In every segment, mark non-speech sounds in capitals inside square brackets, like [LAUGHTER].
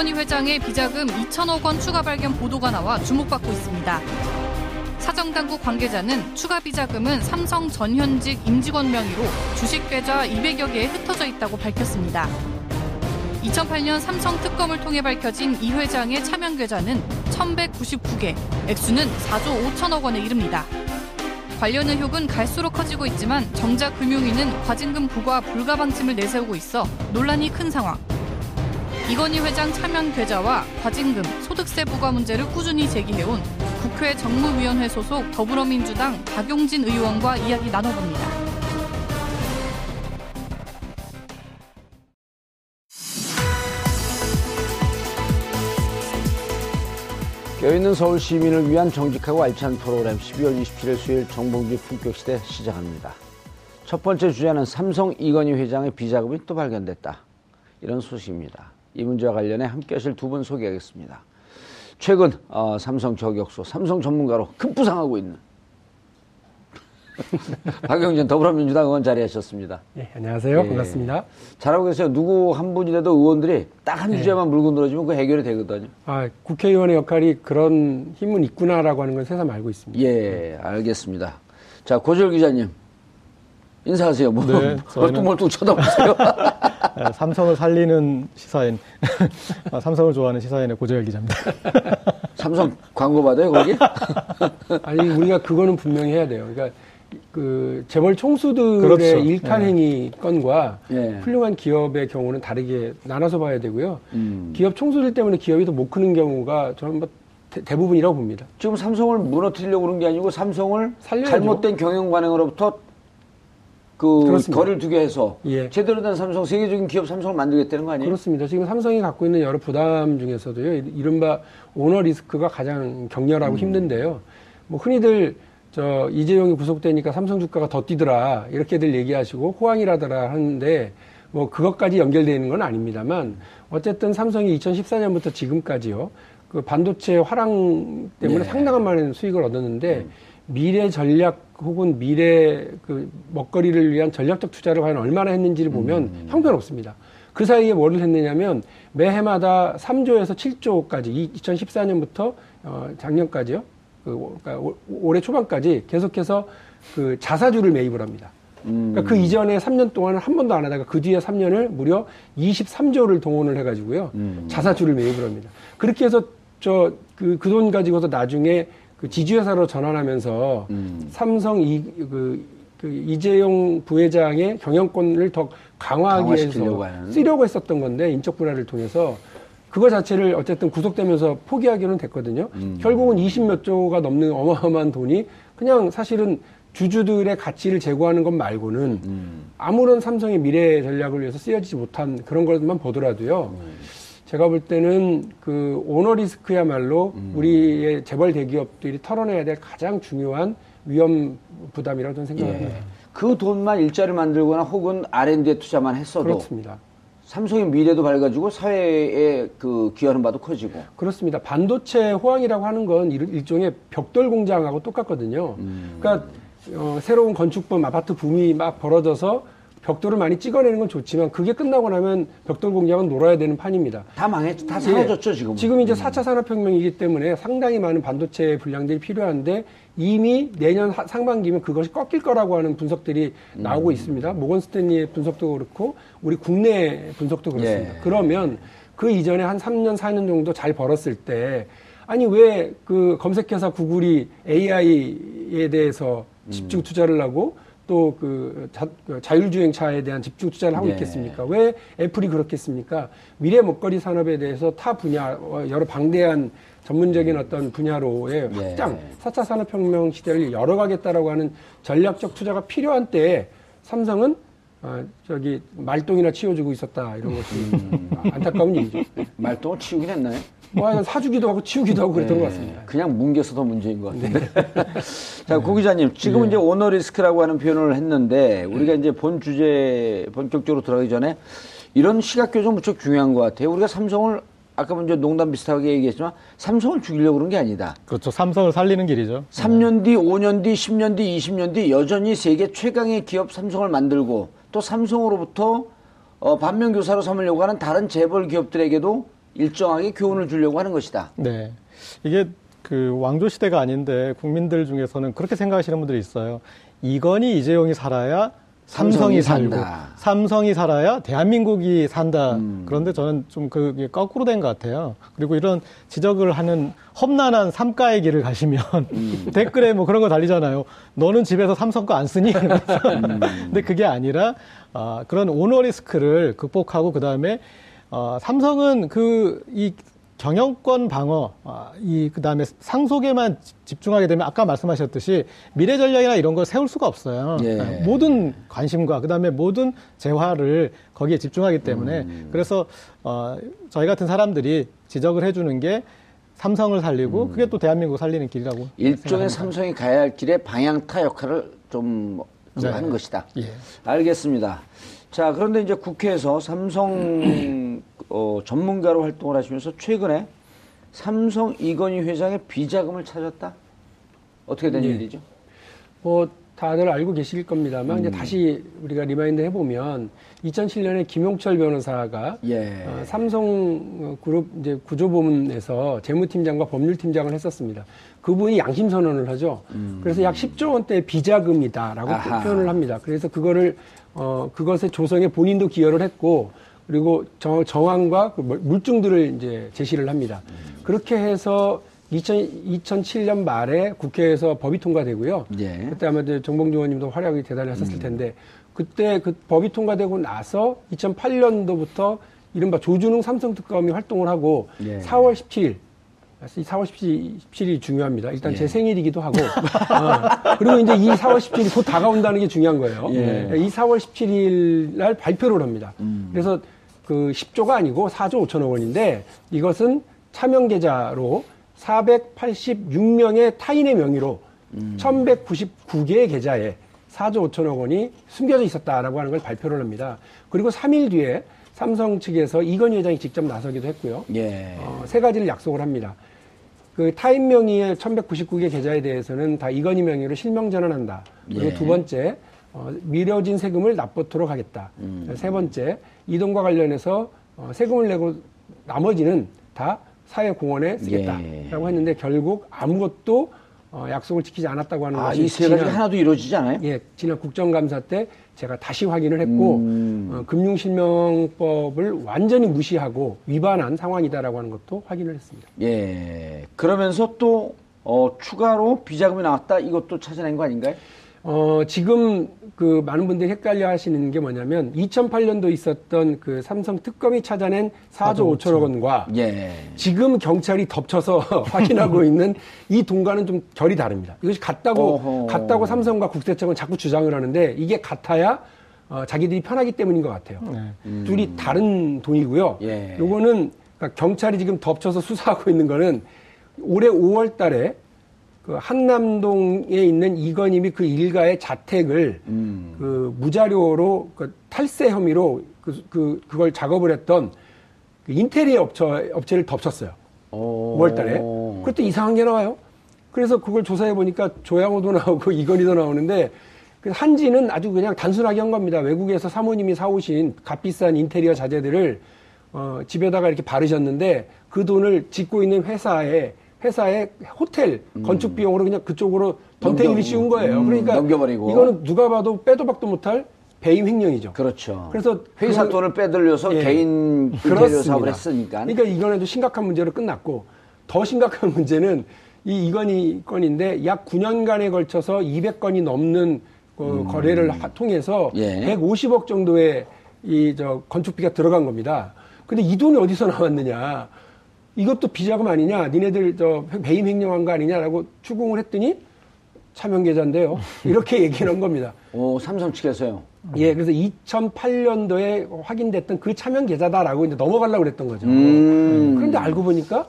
이건희 회장의 비자금 2천억 원 추가 발견 보도가 나와 주목받고 있습니다. 사정당국 관계자는 추가 비자금은 삼성 전현직 임직원 명의로 주식 계좌 200여 개에 흩어져 있다고 밝혔습니다. 2008년 삼성 특검을 통해 밝혀진 이 회장의 차명 계좌는 1199개, 액수는 4조 5천억 원에 이릅니다. 관련 의혹은 갈수록 커지고 있지만 정작 금융위는 과징금 부과 불가 방침을 내세우고 있어 논란이 큰 상황. 이건희 회장 차명 계좌와 과징금, 소득세 부과 문제를 꾸준히 제기해온 국회 정무위원회 소속 더불어민주당 박용진 의원과 이야기 나눠봅니다. 껴있는 서울 시민을 위한 정직하고 알찬 프로그램 12월 27일 수요일 정봉주 품격시대 시작합니다. 첫 번째 주제는 삼성 이건희 회장의 비자금이 또 발견됐다. 이런 소식입니다. 이 문제와 관련해 함께 하실 두 분 소개하겠습니다. 최근 어, 삼성 저격수, 삼성 전문가로 급부상하고 있는 [LAUGHS] 박영진 더불어민주당 의원 자리하셨습니다. 예, 안녕하세요. 예. 반갑습니다. 잘하고 계세요. 누구 한 분이라도 의원들이 딱한 네. 주제만 물고 늘어지면 그 해결이 되거든요. 아, 국회의원의 역할이 그런 힘은 있구나라고 하는 걸 새삼 알고 있습니다. 예, 알겠습니다. 자, 고절 기자님. 인사하세요. 뭐, 네, 멀뚱멀뚱 [LAUGHS] 쳐다보세요. [LAUGHS] 네, 삼성을 살리는 시사인, 아, 삼성을 좋아하는 시사인의 고재열 기자입니다. 삼성 광고 받아요, 거기? [LAUGHS] 아니, 우리가 그거는 분명히 해야 돼요. 그러니까 그 재벌 총수들의 그렇죠. 일탈 행위 건과 예. 훌륭한 기업의 경우는 다르게 나눠서 봐야 되고요. 음. 기업 총수들 때문에 기업이 더 못 크는 경우가 저는 뭐 대, 대부분이라고 봅니다. 지금 삼성을 무너뜨리려고 그런 게 아니고 삼성을 살려야죠. 잘못된 경영 관행으로부터 그 그렇습니다. 거리를 두게 해서 예. 제대로 된 삼성, 세계적인 기업 삼성을 만들겠다는 거 아니에요? 그렇습니다. 지금 삼성이 갖고 있는 여러 부담 중에서도요, 이- 이른바 오너 리스크가 가장 격렬하고 힘든데요. 뭐 흔히들 저 이재용이 구속되니까 삼성 주가가 더 뛰더라 이렇게들 얘기하시고 호황이라더라 하는데 뭐 그것까지 연결되는 건 아닙니다만 어쨌든 삼성이 2014년부터 지금까지요 그 반도체 화랑 때문에 예. 상당한 많은 수익을 얻었는데 미래 전략 혹은 미래 그 먹거리를 위한 전략적 투자를 과연 얼마나 했는지를 보면 형편없습니다. 그 사이에 뭐를 했느냐면 매해마다 3조에서 7조까지 2014년부터 어, 작년까지요. 그 그러니까 올- 올해 초반까지 계속해서 그 자사주를 매입을 합니다. 그러니까 그 이전에 3년 동안은 한 번도 안 하다가 그 뒤에 3년을 무려 23조를 동원을 해가지고요. 자사주를 매입을 합니다. 그렇게 해서 저 그 그 돈 가지고서 나중에 그 지주회사로 전환하면서 삼성 이, 그, 그 이재용 부회장의 경영권을 더 강화하기 위해서. 쓰려고 했었던 건데 인적 분할을 통해서 그거 자체를 어쨌든 구속되면서 포기하기는 됐거든요. 결국은 20몇 조가 넘는 어마어마한 돈이 그냥 사실은 주주들의 가치를 제고하는 것 말고는 아무런 삼성의 미래 전략을 위해서 쓰여지지 못한 그런 것만 보더라도요. 제가 볼 때는 그 오너 리스크야말로 우리의 재벌 대기업들이 털어내야 될 가장 중요한 위험 부담이라고 저는 생각합니다. 예. 그 돈만 일자리 만들거나 혹은 R&D에 투자만 했어도 그렇습니다. 삼성의 미래도 밝아지고 사회에 그 기여하는 바도 커지고. 그렇습니다. 반도체 호황이라고 하는 건 일- 일종의 벽돌 공장하고 똑같거든요. 그러니까 어, 새로운 건축범 아파트 붐이 막 벌어져서 벽돌을 많이 찍어내는 건 좋지만 그게 끝나고 나면 벽돌 공장은 놀아야 되는 판입니다. 다 망했죠. 다 예. 사라졌죠, 지금. 지금 이제 4차 산업혁명이기 때문에 상당히 많은 반도체 분량들이 필요한데 이미 내년 하- 상반기면 그것이 꺾일 거라고 하는 분석들이 음. 나오고 있습니다. 모건 스탠리의 분석도 그렇고 우리 국내 분석도 그렇습니다. 예. 그러면 그 이전에 한 3년, 4년 정도 잘 벌었을 때 아니 왜 그 검색회사 구글이 AI에 대해서 음. 집중 투자를 하고 또그 자율주행차에 대한 집중 투자를 하고 네. 있겠습니까? 왜 애플이 그렇겠습니까? 미래 먹거리 산업에 대해서 타 분야 어, 여러 방대한 전문적인 어떤 분야로의 네. 확장, 4차 산업혁명 시대를 열어가겠다라고 하는 전략적 투자가 필요한 때에 삼성은 어, 저기 말똥이나 치워주고 있었다 이런 것이 음. 안타까운 일이죠. [LAUGHS] 말똥을 치우긴 했나요? 뭐 사주기도 하고 치우기도 하고 그랬던 네, 것 같습니다. 그냥 뭉개서 더 문제인 것 같은데. [LAUGHS] 자, 고 기자님, 지금 이제 오너 리스크라고 하는 표현을 했는데 우리가 이제 본 주제 본격적으로 들어가기 전에 이런 시각 교정 무척 중요한 것 같아요. 우리가 삼성을 아까 먼저 농담 비슷하게 얘기했지만 삼성을 죽이려고 그런 게 아니다. 그렇죠. 삼성을 살리는 길이죠. 3년 뒤, 5년 뒤, 10년 뒤, 20년 뒤 여전히 세계 최강의 기업 삼성을 만들고 또 삼성으로부터 어, 반면교사로 삼으려고 하는 다른 재벌 기업들에게도 일정하게 교훈을 주려고 하는 것이다. 네. 이게 그 왕조 시대가 아닌데 국민들 중에서는 그렇게 생각하시는 분들이 있어요. 이건희, 이재용이 살아야 삼성이 삼성이, 살고 산다. 삼성이 살아야 대한민국이 산다. 음. 그런데 저는 좀 그게 거꾸로 된 것 같아요. 그리고 이런 지적을 하는 험난한 삼가의 길을 가시면 음. [LAUGHS] 댓글에 뭐 그런 거 달리잖아요. 너는 집에서 삼성 거 안 쓰니? 음. [LAUGHS] 근데 그게 아니라 아, 그런 오너 리스크를 극복하고 그 다음에 어, 삼성은 그 이 경영권 방어, 아, 이 그다음에 상속에만 집- 집중하게 되면 아까 말씀하셨듯이 미래 전략이나 이런 걸 세울 수가 없어요. 예. 아, 모든 관심과 그다음에 모든 재화를 거기에 집중하기 때문에 음. 그래서 어, 저희 같은 사람들이 지적을 해주는 게 삼성을 살리고 그게 또 대한민국 살리는 길이라고 음. 일종의 생각합니다. 삼성이 가야 할 길의 방향타 역할을 좀 네. 하는 것이다. 예. 알겠습니다. 자, 그런데 이제 국회에서 삼성 [CLEARS THROAT] 어, 전문가로 활동을 하시면서 최근에 삼성 이건희 회장의 비자금을 찾았다? 어떻게 된 예. 일이죠? 뭐 다들 알고 계실 겁니다만 음. 이제 다시 우리가 remind 해보면 2007년에 김용철 변호사가 예. 어, 삼성 그룹 이제 구조본에서 재무팀장과 법률팀장을 했었습니다. 그분이 양심 선언을 하죠. 그래서 약 10조 원대 비자금이다라고 음. 아하. 표현을 합니다. 그래서 그거를 어 그것의 조성에 본인도 기여를 했고 그리고 정, 정황과 그 물증들을 이제 제시를 합니다. 그렇게 해서 2000, 2007년 말에 국회에서 법이 통과되고요. 예. 그때 아마 이제 정봉주 의원님도 활약이 대단히 하셨을 텐데 그때 그 법이 통과되고 나서 2008년도부터 이른바 조준웅 삼성 특검이 활동을 하고 예. 4월 17일 이 4월 17일, 17 일이 중요합니다. 일단 예. 제 생일이기도 하고 어, 그리고 이제 이 4월 17일이 곧 다가온다는 게 중요한 거예요. 예. 이 4월 17일 날 발표를 합니다. 음. 그래서 그 10조가 아니고 4조 5천억 원인데 이것은 차명 계좌로 486명의 타인의 명의로 음. 1199개의 계좌에 4조 5천억 원이 숨겨져 있었다라고 하는 걸 발표를 합니다. 그리고 3일 뒤에 삼성 측에서 이건희 회장이 직접 나서기도 했고요. 예. 어, 세 가지를 약속을 합니다. 그 타인 명의의 1199개 계좌에 대해서는 다 이건희 명의로 실명 전환한다. 그리고 예. 두 번째, 어, 미뤄진 세금을 납부토록 하겠다. 음. 세 번째, 이동과 관련해서 어, 세금을 내고 나머지는 다 사회 공헌에 쓰겠다라고 예. 했는데 결국 아무것도 어, 약속을 지키지 않았다고 하는 아, 것이 이세 가지 하나도 이루어지지 않아요? 예, 지난 국정감사 때 제가 다시 확인을 했고 음. 어, 금융실명법을 완전히 무시하고 위반한 상황이다라고 하는 것도 확인을 했습니다. 예. 그러면서 또, 어, 추가로 비자금이 나왔다? 이것도 찾아낸 거 아닌가요? 어, 지금 그 많은 분들이 헷갈려 하시는 게 뭐냐면 2008년도 있었던 그 삼성 특검이 찾아낸 4조 5천억 원과 예. 지금 경찰이 덮쳐서 [LAUGHS] 확인하고 [LAUGHS] 있는 이 돈과는 좀 결이 다릅니다. 이것이 같다고 어허. 같다고 삼성과 국세청은 자꾸 주장을 하는데 이게 같아야 어, 자기들이 편하기 때문인 것 같아요. 네. 둘이 다른 돈이고요. 예. 요거는 그러니까 경찰이 지금 덮쳐서 수사하고 있는 거는 올해 5월 달에 그 한남동에 있는 이건님이 그 일가의 자택을 음. 그 무자료로 그 탈세 혐의로 그, 그, 그걸 작업을 했던 그 인테리어 업체, 업체를 덮쳤어요. 오. 5월 달에. 그것도 이상한 게 나와요. 그래서 그걸 조사해 보니까 조양호도 [LAUGHS] 나오고 이건희도 나오는데 그 한지는 아주 그냥 단순하게 한 겁니다. 외국에서 사모님이 사오신 값비싼 인테리어 자재들을 어, 집에다가 이렇게 바르셨는데 그 돈을 짓고 있는 회사에 회사의 호텔 건축 비용으로 그냥 그쪽으로 던탱이를 넘겨- 씌운 거예요. 음, 그러니까 넘겨버리고. 이거는 누가 봐도 빼도 박도 못할 배임 횡령이죠. 그렇죠. 그래서 회사 그- 돈을 빼돌려서 예. 개인 인테리어. 사업을 했으니까. 그러니까 이건에도 심각한 문제로 끝났고 더 심각한 문제는 이 이건희 건인데 약 9년간에 걸쳐서 200건이 넘는 그 거래를 하- 통해서 예. 150억 정도의 이 저 건축비가 들어간 겁니다. 근데 이 돈이 어디서 나왔느냐? 이것도 비자금 아니냐? 니네들 저 배임 횡령한 거 아니냐라고 추궁을 했더니 차명 계좌인데요. 이렇게 [LAUGHS] 얘기를 한 겁니다. 오, 삼성 측에서요. 예, 그래서 2008년도에 확인됐던 그 차명 계좌다라고 이제 넘어가려고 그랬던 거죠. 음. 그런데 알고 보니까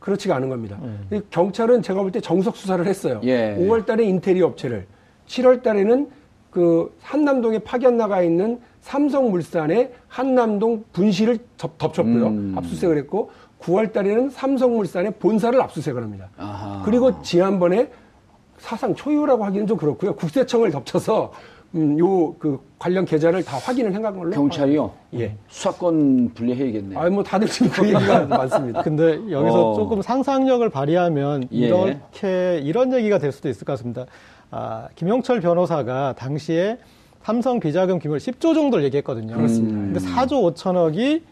그렇지가 않은 겁니다. 이 경찰은 제가 볼 때 정석 수사를 했어요. 예. 5월 달에 인테리어 업체를, 7월 달에는 그 한남동에 파견 나가 있는 삼성물산의 한남동 분실을 덮, 덮쳤고요. 음. 압수수색을 했고 9월 달에는 삼성물산의 본사를 압수수색을 합니다. 아하. 그리고 지난번에 사상 초유라고 하기는 좀 그렇고요. 국세청을 덮쳐서 음, 요 그 관련 계좌를 다 확인을 해간 걸로. 경찰이요? 예. 수사권 분리해야겠네요. 아, 뭐 다들 지금 그 얘기가 [LAUGHS] 많습니다. 근데 여기서 어. 조금 상상력을 발휘하면 예. 이렇게 이런 얘기가 될 수도 있을 것 같습니다. 아, 김영철 변호사가 당시에 삼성 비자금 규모를 10조 정도를 얘기했거든요. 그렇습니다. 근데 4조 5천억이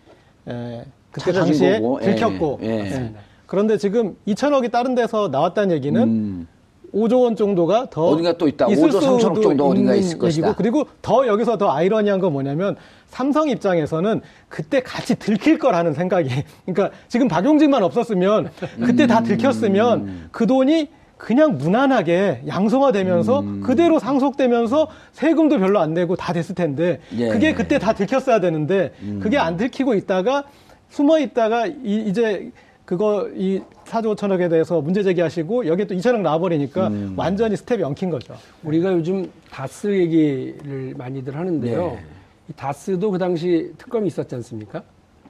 에, 그때 당시에 거고. 예, 들켰고 예. 예. 그런데 지금 2천억이 다른 데서 나왔다는 얘기는 음. 5조 원 정도가 더 어딘가 또 있다. 있을 5조 3천억 수도 정도 어딘가 있을 것이다. 그리고 더 여기서 더 아이러니한 건 뭐냐면 삼성 입장에서는 그때 같이 들킬 거라는 생각이 [LAUGHS] 그러니까 지금 박용진만 없었으면 그때 음. 다 들켰으면 그 돈이 그냥 무난하게 양성화되면서 음. 그대로 상속되면서 세금도 별로 안 내고 다 됐을 텐데 예. 음. 그게 그때 다 들켰어야 되는데 그게 안 들키고 있다가 숨어 있다가 이, 이제 그거 이 4조 5천억에 대해서 문제 제기하시고 여기에 또 2천억 나와버리니까 음. 완전히 스텝이 엉킨 거죠. 우리가 요즘 다스 얘기를 많이들 하는데요. 네. 이 다스도 그 당시 특검이 있었지 않습니까?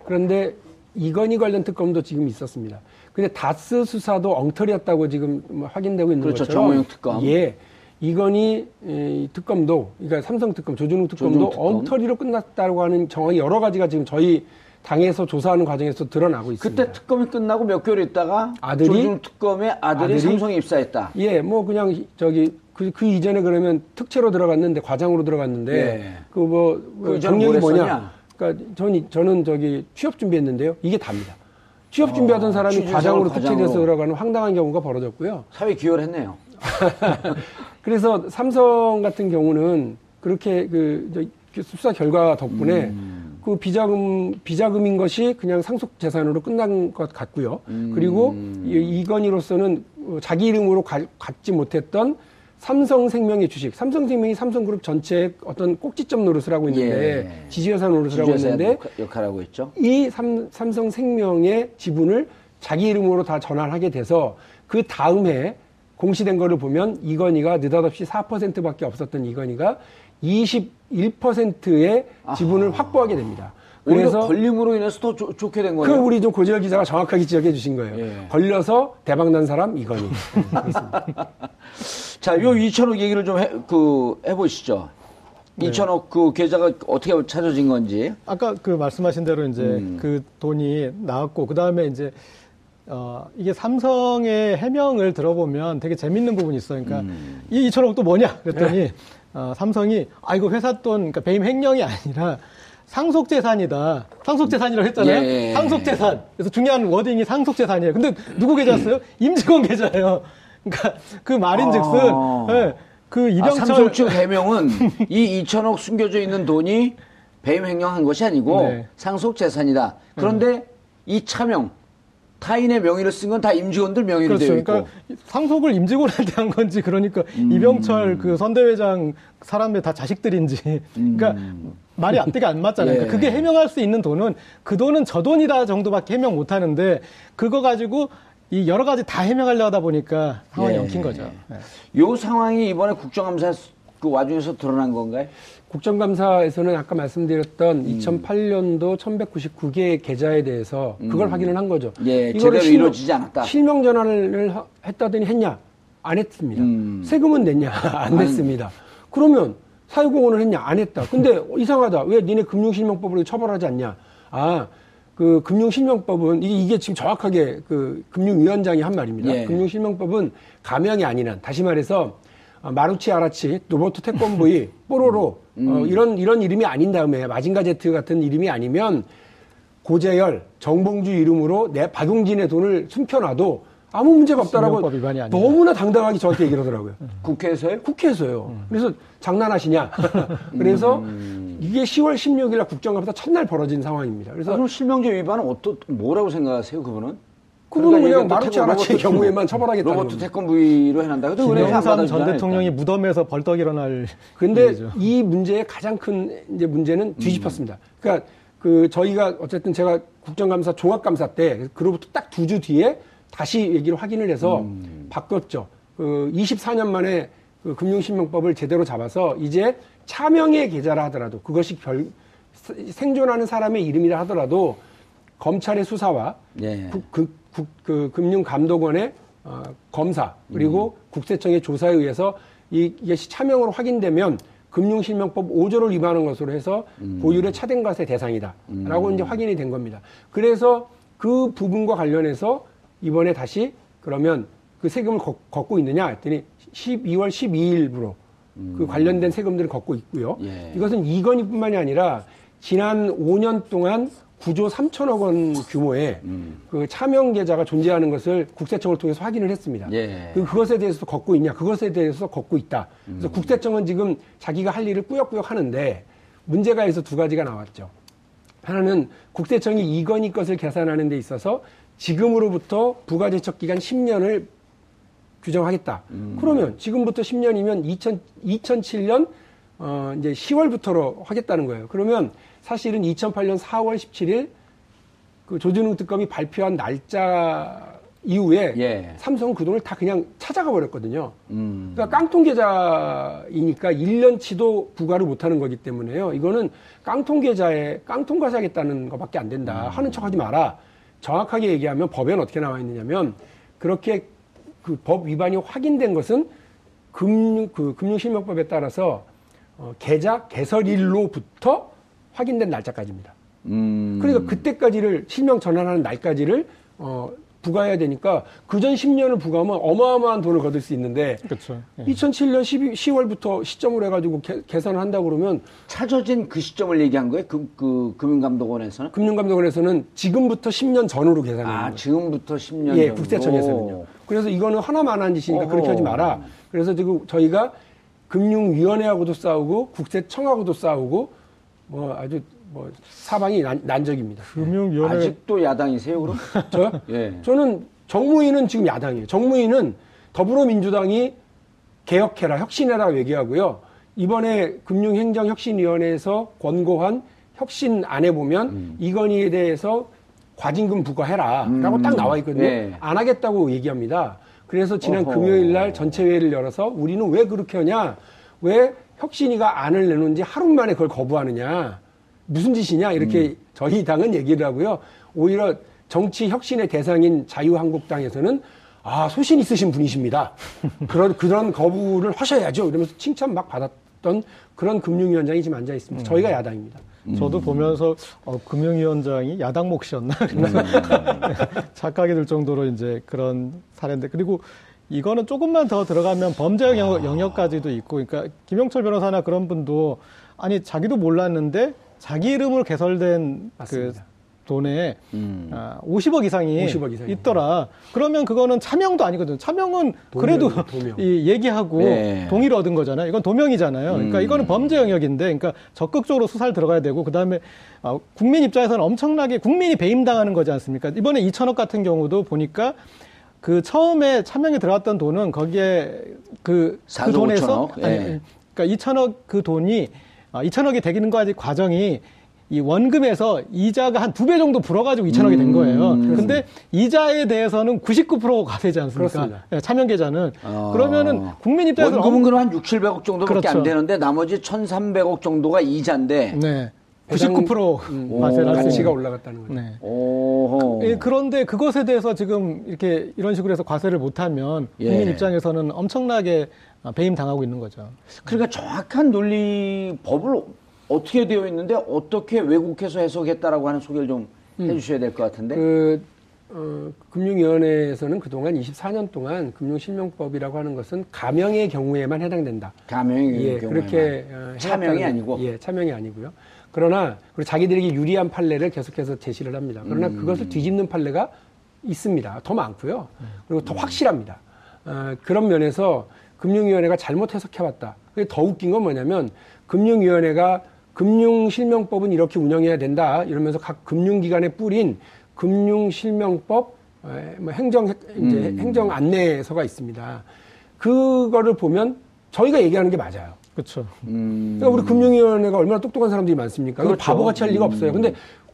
그런데 이건희 관련 특검도 지금 있었습니다. 근데 다스 수사도 엉터리였다고 지금 뭐 확인되고 있는 그렇죠. 것처럼 정호영 특검. 예. 이건희 이 특검도 그러니까 삼성 특검, 조준욱 특검도 특검. 엉터리로 끝났다고 하는 정황이 여러 가지가 지금 저희 당에서 조사하는 과정에서 드러나고 있습니다. 그때 특검이 끝나고 몇 개월 있다가 아들이? 조중 특검의 아들이, 아들이? 삼성에 입사했다. 예, 뭐 그냥 저기 그, 그 이전에 그러면 특채로 들어갔는데 과장으로 들어갔는데 예. 그뭐 그 경력이 뭘 뭐냐? 했었냐? 그러니까 저는 저는 저기 취업 준비했는데요. 이게 답니다. 취업 준비하던 사람이 취준생을 과장으로 어, 과장으로. 특채돼서 들어가는 황당한 경우가 벌어졌고요. [LAUGHS] 사회 기여를 했네요. [LAUGHS] 그래서 삼성 같은 경우는 그렇게 그, 저, 그 수사 결과 덕분에 음. 그 비자금 비자금인 것이 그냥 상속 재산으로 끝난 것 같고요. 음. 그리고 이, 이건희로서는 어, 자기 이름으로 가- 갖지 못했던 삼성생명의 주식, 삼성생명이 삼성그룹 전체의 어떤 꼭지점 노릇을 하고 있는데 예. 지주회사 노릇을 하고 지주회사 있는데 역할- 역할하고 있죠. 이 삼, 삼성생명의 지분을 자기 이름으로 다 전환하게 돼서 그 다음 해 공시된 거를 보면 이건희가 느닷없이 4%밖에 없었던 이건희가 21%의 지분을 확보하게 됩니다. 그래서 걸림으로 인해서 더 좋- 좋게 된그 거예요. 우리 좀 고재열 기자가 정확하게 지적해 주신 거예요. 예. 걸려서 대박 난 사람 이건희. [LAUGHS] 자, 요 2천억 얘기를 좀 해, 그, 해보시죠. 네. 2천억 그 계좌가 어떻게 찾아진 건지. 아까 그 말씀하신 대로 이제 음. 그 돈이 나왔고 그 다음에 이제 어 이게 삼성의 해명을 들어보면 되게 재밌는 부분이 있어요. 그러니까 음. 이 2천억 또 뭐냐 그랬더니 네. 어, 삼성이 아 이거 회사 돈 그러니까 배임 횡령이 아니라 상속 재산이다. 상속 재산이라고 했잖아요. 예. 상속 재산. 그래서 중요한 워딩이 상속 재산이에요. 근데 누구 계좌였어요? 임직원 계좌예요. 그러니까 그 말인즉슨 아. 예, 그 아, 이병철 삼성 측 해명은 이 2천억 숨겨져 있는 돈이 배임 횡령한 것이 아니고 [LAUGHS] 네. 상속 재산이다. 그런데 이 차명 타인의 명의를 쓴건 다 임직원들 명의로 그렇죠. 되어 있고. 그러니까 상속을 임직원한테 [LAUGHS] 한 건지 그러니까 음. 이병철 그 선대회장 사람의 다 자식들인지 그러니까 말이 앞뒤가 안 맞잖아요. [LAUGHS] 예. 그러니까 그게 해명할 수 있는 돈은 그 돈은 저 돈이다 정도밖에 해명 못 하는데 그거 가지고 이 여러 가지 다 해명하려 하다 보니까 상황이 예. 엉킨 거죠. 네. 요 상황이 이번에 국정감사 그 와중에서 드러난 건가요? 국정감사에서는 아까 말씀드렸던 음. 2008년도 1199개의 계좌에 대해서 그걸 확인을 한 거죠. 음. 예, 이거를 제대로 이루어지지 않았다. 실명 전환을 하- 했다더니 했냐? 안 했습니다. 음. 세금은 냈냐? [LAUGHS] 안 냈습니다. 그러면 사유공헌을 했냐? 안 했다. 근데 [LAUGHS] 이상하다. 왜 니네 금융실명법으로 처벌하지 않냐? 아, 그 금융실명법은 이게, 이게 지금 정확하게 그 금융위원장이 한 말입니다. 예. 금융실명법은 가명이 아닌 한, 다시 말해서 어, 마루치 아라치, 로버트 태권브이, [LAUGHS] 뽀로로 어, 이런 이런 이름이 아닌 다음에 마징가 제트 같은 이름이 아니면 고재열, 정봉주 이름으로 내 박용진의 돈을 숨겨놔도 아무 문제가 없다라고. 너무나 당당하게 저한테 얘기를 하더라고요. [LAUGHS] 국회에서요? 국회에서요. 그래서 장난하시냐? [LAUGHS] 그래서 이게 10월 16일 날 국정감사 첫날 벌어진 상황입니다. 아, 그래서 그럼 실명제 위반은 어떠, 뭐라고 생각하세요, 그분은? 그분은 그러니까 그냥 마루치 또 아라치의 경우에만 처벌하겠다는 로버트. 태권브이로 해난다. 안 김영삼 전 대통령이. 무덤에서 벌떡 일어날 [LAUGHS] 근데 일이죠. 이 문제의 가장 큰 이제 문제는 뒤집혔습니다. 그러니까 그 저희가 어쨌든 제가 국정감사 종합감사 때 그로부터 딱 두 주 뒤에 다시 얘기를 확인을 해서 바꿨죠. 그 24년 만에 그 금융신명법을 제대로 잡아서 이제 차명의 계좌라 하더라도 그것이 결, 생존하는 사람의 이름이라 하더라도 검찰의 수사와 예. 국, 그, 국, 그 금융감독원의 어, 검사 그리고 국세청의 조사에 의해서 이, 이것이 차명으로 확인되면 금융실명법 5조를 위반한 것으로 해서 고율의 차등과세 대상이다라고 이제 확인이 된 겁니다. 그래서 그 부분과 관련해서 이번에 다시 그러면 그 세금을 걷, 걷고 있느냐 했더니 12월 12일부로 그 관련된 세금들을 걷고 있고요. 예. 이것은 이건희뿐만이 아니라 지난 5년 동안 9조 3천억 원 규모의 그 차명 계좌가 존재하는 것을 국세청을 통해서 확인을 했습니다. 예. 그 그것에 대해서 걷고 있냐? 그것에 대해서 걷고 있다. 그래서 음. 국세청은 지금 자기가 할 일을 꾸역꾸역 하는데 문제가 있어 두 가지가 나왔죠. 하나는 국세청이 이건희 것을 계산하는 데 있어서 지금으로부터 부가제척 기간 10년을 규정하겠다. 음. 그러면 지금부터 10년이면 2000, 2007년 어 이제 10월부터로 하겠다는 거예요. 그러면 사실은 2008년 4월 17일 그 조준웅 특검이 발표한 날짜 이후에 예. 삼성은 그 돈을 다 그냥 찾아가 버렸거든요. 음. 그러니까 깡통 계좌이니까 1년치도 부과를 못 하는 거기 때문에요. 이거는 깡통 계좌에 깡통 과세하겠다는 것밖에 안 된다. 음. 하는 척 하지 마라. 정확하게 얘기하면 법에는 어떻게 나와 있느냐면 그렇게 그 법 위반이 확인된 것은 금융 그 금융실명법에 따라서 어, 계좌 개설일로부터 확인된 날짜까지입니다. 음. 그러니까 그때까지를 실명 전환하는 날까지를 어, 부과해야 되니까 그 전 10년을 부과하면 어마어마한 돈을 거둘 수 있는데 그렇죠. 예. 2007년 12, 10월부터 시점으로 해가지고 개, 계산을 한다고 그러면 찾아진 그 시점을 얘기한 거예요? 그, 그 금융감독원에서는? 금융감독원에서는 지금부터 10년 전으로 계산하는 아. 지금부터 10년 예, 전으로. 국세청에서는요. 그래서 이거는 하나만 한 짓이니까 어허. 그렇게 하지 마라. 그래서 지금 저희가 금융위원회하고도 싸우고 국세청하고도 싸우고 뭐 아주 뭐 사방이 난, 난적입니다. 금융위원회 아직도 야당이세요, 그럼? [LAUGHS] 저요? 예. 저는 정무위는 지금 야당이에요. 정무위는 더불어민주당이 개혁해라, 혁신해라 얘기하고요. 이번에 금융행정혁신위원회에서 권고한 혁신안에 보면 음. 이건희에 대해서 과징금 부과해라라고 딱 나와 있거든요. 네. 안 하겠다고 얘기합니다. 그래서 지난 어허. 금요일 날 전체 회의를 열어서 우리는 왜 그렇게 하냐? 왜 혁신위가 안을 내놓은 지 하루 만에 그걸 거부하느냐? 무슨 짓이냐? 이렇게 음. 저희 당은 얘기를 하고요. 오히려 정치 혁신의 대상인 자유한국당에서는 아, 소신 있으신 분이십니다. [LAUGHS] 그런, 그런 거부를 하셔야죠. 이러면서 칭찬 막 받았던 그런 금융위원장이 지금 앉아 있습니다. 저희가 야당입니다. 저도 보면서 어, 금융위원장이 야당 몫이었나? [LAUGHS] 그래서 [LAUGHS] 착각이 들 정도로 이제 그런 사례인데 그리고 이거는 조금만 더 들어가면 범죄 영역, 영역 까지도 있고 그러니까 김영철 변호사나 그런 분도 아니 자기도 몰랐는데 자기 이름으로 개설된 그 맞습니다. 돈에 음. 아, 50억 이상이 50억 이상이. 있더라. 그러면 그거는 차명도 아니거든요. 차명은 도명, 그래도 도명. [LAUGHS] 이 얘기하고 네. 동의를 얻은 거잖아요. 이건 도명이잖아요. 그러니까 음. 이거는 범죄 영역인데, 그러니까 적극적으로 수사를 들어가야 되고, 그 다음에 아, 국민 입장에서는 엄청나게 국민이 배임당하는 거지 않습니까? 이번에 2천억 같은 경우도 보니까 그 처음에 차명에 들어갔던 돈은 거기에 그, 그 4조 돈에서 5천억? 아니, 예. 그러니까 2천억 그 돈이 아, 2천억이 되기는 까지 과정이 이 원금에서 이자가 한 두 배 정도 불어가지고 2천억이 된 거예요. 음. 근데 이자에 대해서는 99%가 되지 않습니까? 예, 차명 계좌는 어. 그러면은 국민 입장에서 원금은 그럼 한 6, 700억 정도밖에 그렇죠. 안 되는데 나머지 1,300억 정도가 이자인데. 네. 배당- 99% 음, 할수 가치가. 올라갔다는 거죠. 네. 오호. 예, 그런데 그것에 대해서 지금 이렇게 이런 식으로 해서 과세를 못하면 국민 예. 입장에서는 엄청나게 아, 배임 당하고 있는 거죠. 그러니까 정확한 논리 법을 어떻게 되어 있는데 어떻게 외국에서 해석했다라고 하는 소개를 좀 해주셔야 될 것 같은데. 그 어, 금융위원회에서는 그동안 24년 동안 금융실명법이라고 하는 것은 가명의 경우에만 해당된다. 가명의 예, 경우에만. 그렇게 어, 차명이 아니고. 예, 차명이 아니고요. 그러나 그리고 자기들에게 유리한 판례를 계속해서 제시를 합니다. 그러나 음. 그것을 뒤집는 판례가 있습니다. 더 많고요. 그리고 더 확실합니다. 어, 그런 면에서 금융위원회가 잘못 해석해왔다. 그게 더 웃긴 건 뭐냐면 금융위원회가 금융실명법은 이렇게 운영해야 된다 이러면서 각 금융기관에 뿌린 금융실명법 에, 뭐 행정 이제 행정 안내서가 있습니다. 그거를 보면 저희가 얘기하는 게 맞아요. 그렇죠. 그러니까 우리 금융위원회가 얼마나 똑똑한 사람들이 많습니까? 그렇죠. 바보같이 할 리가 없어요. 근데